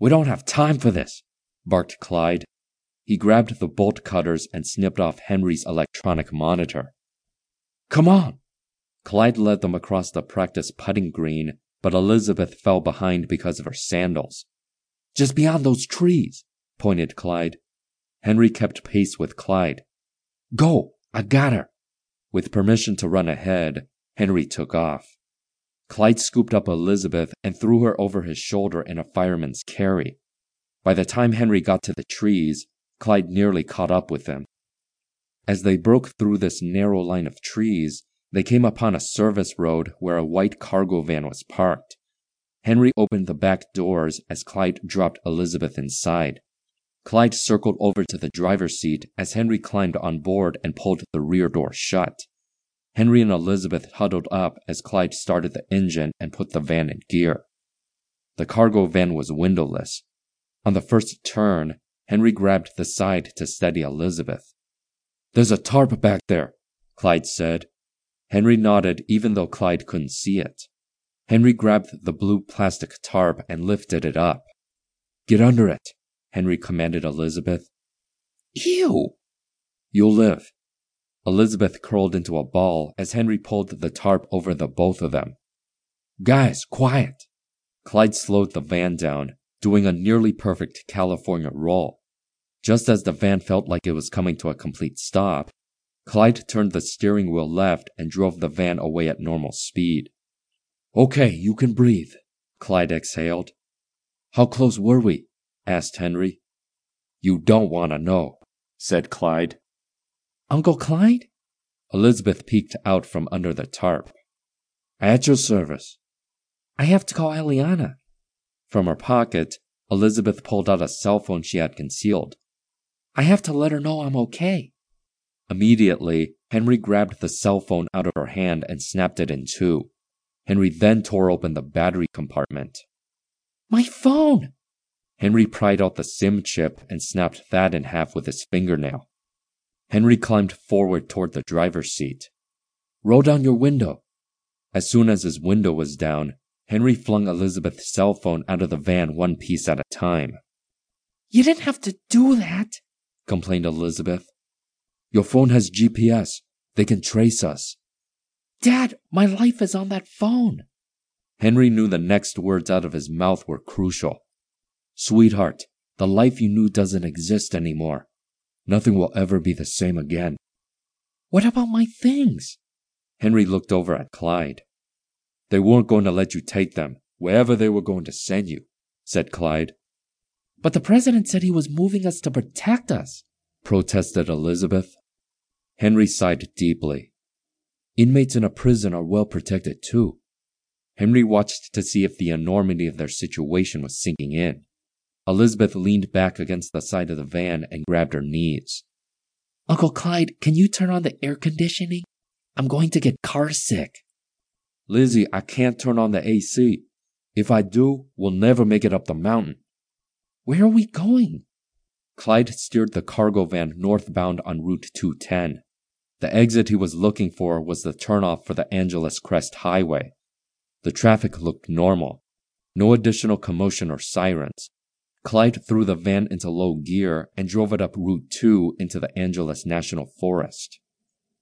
We don't have time for this, barked Clyde. He grabbed the bolt cutters and snipped off Henry's electronic monitor. Come on! Clyde led them across the practice putting green, but Elizabeth fell behind because of her sandals. Just beyond those trees, pointed Clyde. Henry kept pace with Clyde. Go! I got her! With permission to run ahead, Henry took off. Clyde scooped up Elizabeth and threw her over his shoulder in a fireman's carry. By the time Henry got to the trees, Clyde nearly caught up with him. As they broke through this narrow line of trees, they came upon a service road where a white cargo van was parked. Henry opened the back doors as Clyde dropped Elizabeth inside. Clyde circled over to the driver's seat as Henry climbed on board and pulled the rear door shut. Henry and Elizabeth huddled up as Clyde started the engine and put the van in gear. The cargo van was windowless. On the first turn, Henry grabbed the side to steady Elizabeth. There's a tarp back there, Clyde said. Henry nodded even though Clyde couldn't see it. Henry grabbed the blue plastic tarp and lifted it up. Get under it, Henry commanded Elizabeth. Ew! You'll live. Elizabeth curled into a ball as Henry pulled the tarp over the both of them. Guys, quiet! Clyde slowed the van down, doing a nearly perfect California roll. Just as the van felt like it was coming to a complete stop, Clyde turned the steering wheel left and drove the van away at normal speed. Okay, you can breathe, Clyde exhaled. How close were we? asked Henry. You don't want to know, said Clyde. Uncle Clyde? Elizabeth peeked out from under the tarp. At your service. I have to call Eliana. From her pocket, Elizabeth pulled out a cell phone she had concealed. I have to let her know I'm okay. Immediately, Henry grabbed the cell phone out of her hand and snapped it in two. Henry then tore open the battery compartment. My phone! Henry pried out the SIM chip and snapped that in half with his fingernail. Henry climbed forward toward the driver's seat. Roll down your window. As soon as his window was down, Henry flung Elizabeth's cell phone out of the van one piece at a time. You didn't have to do that, complained Elizabeth. Your phone has GPS. They can trace us. Dad, my life is on that phone. Henry knew the next words out of his mouth were crucial. Sweetheart, the life you knew doesn't exist anymore. Nothing will ever be the same again. What about my things? Henry looked over at Clyde. They weren't going to let you take them, wherever they were going to send you, said Clyde. But the president said he was moving us to protect us, protested Elizabeth. Henry sighed deeply. Inmates in a prison are well protected too. Henry watched to see if the enormity of their situation was sinking in. Elizabeth leaned back against the side of the van and grabbed her knees. Uncle Clyde, can you turn on the air conditioning? I'm going to get car sick. Lizzie, I can't turn on the AC. If I do, we'll never make it up the mountain. Where are we going? Clyde steered the cargo van northbound on Route 210. The exit he was looking for was the turnoff for the Angeles Crest Highway. The traffic looked normal. No additional commotion or sirens. Clyde threw the van into low gear and drove it up Route 2 into the Angeles National Forest.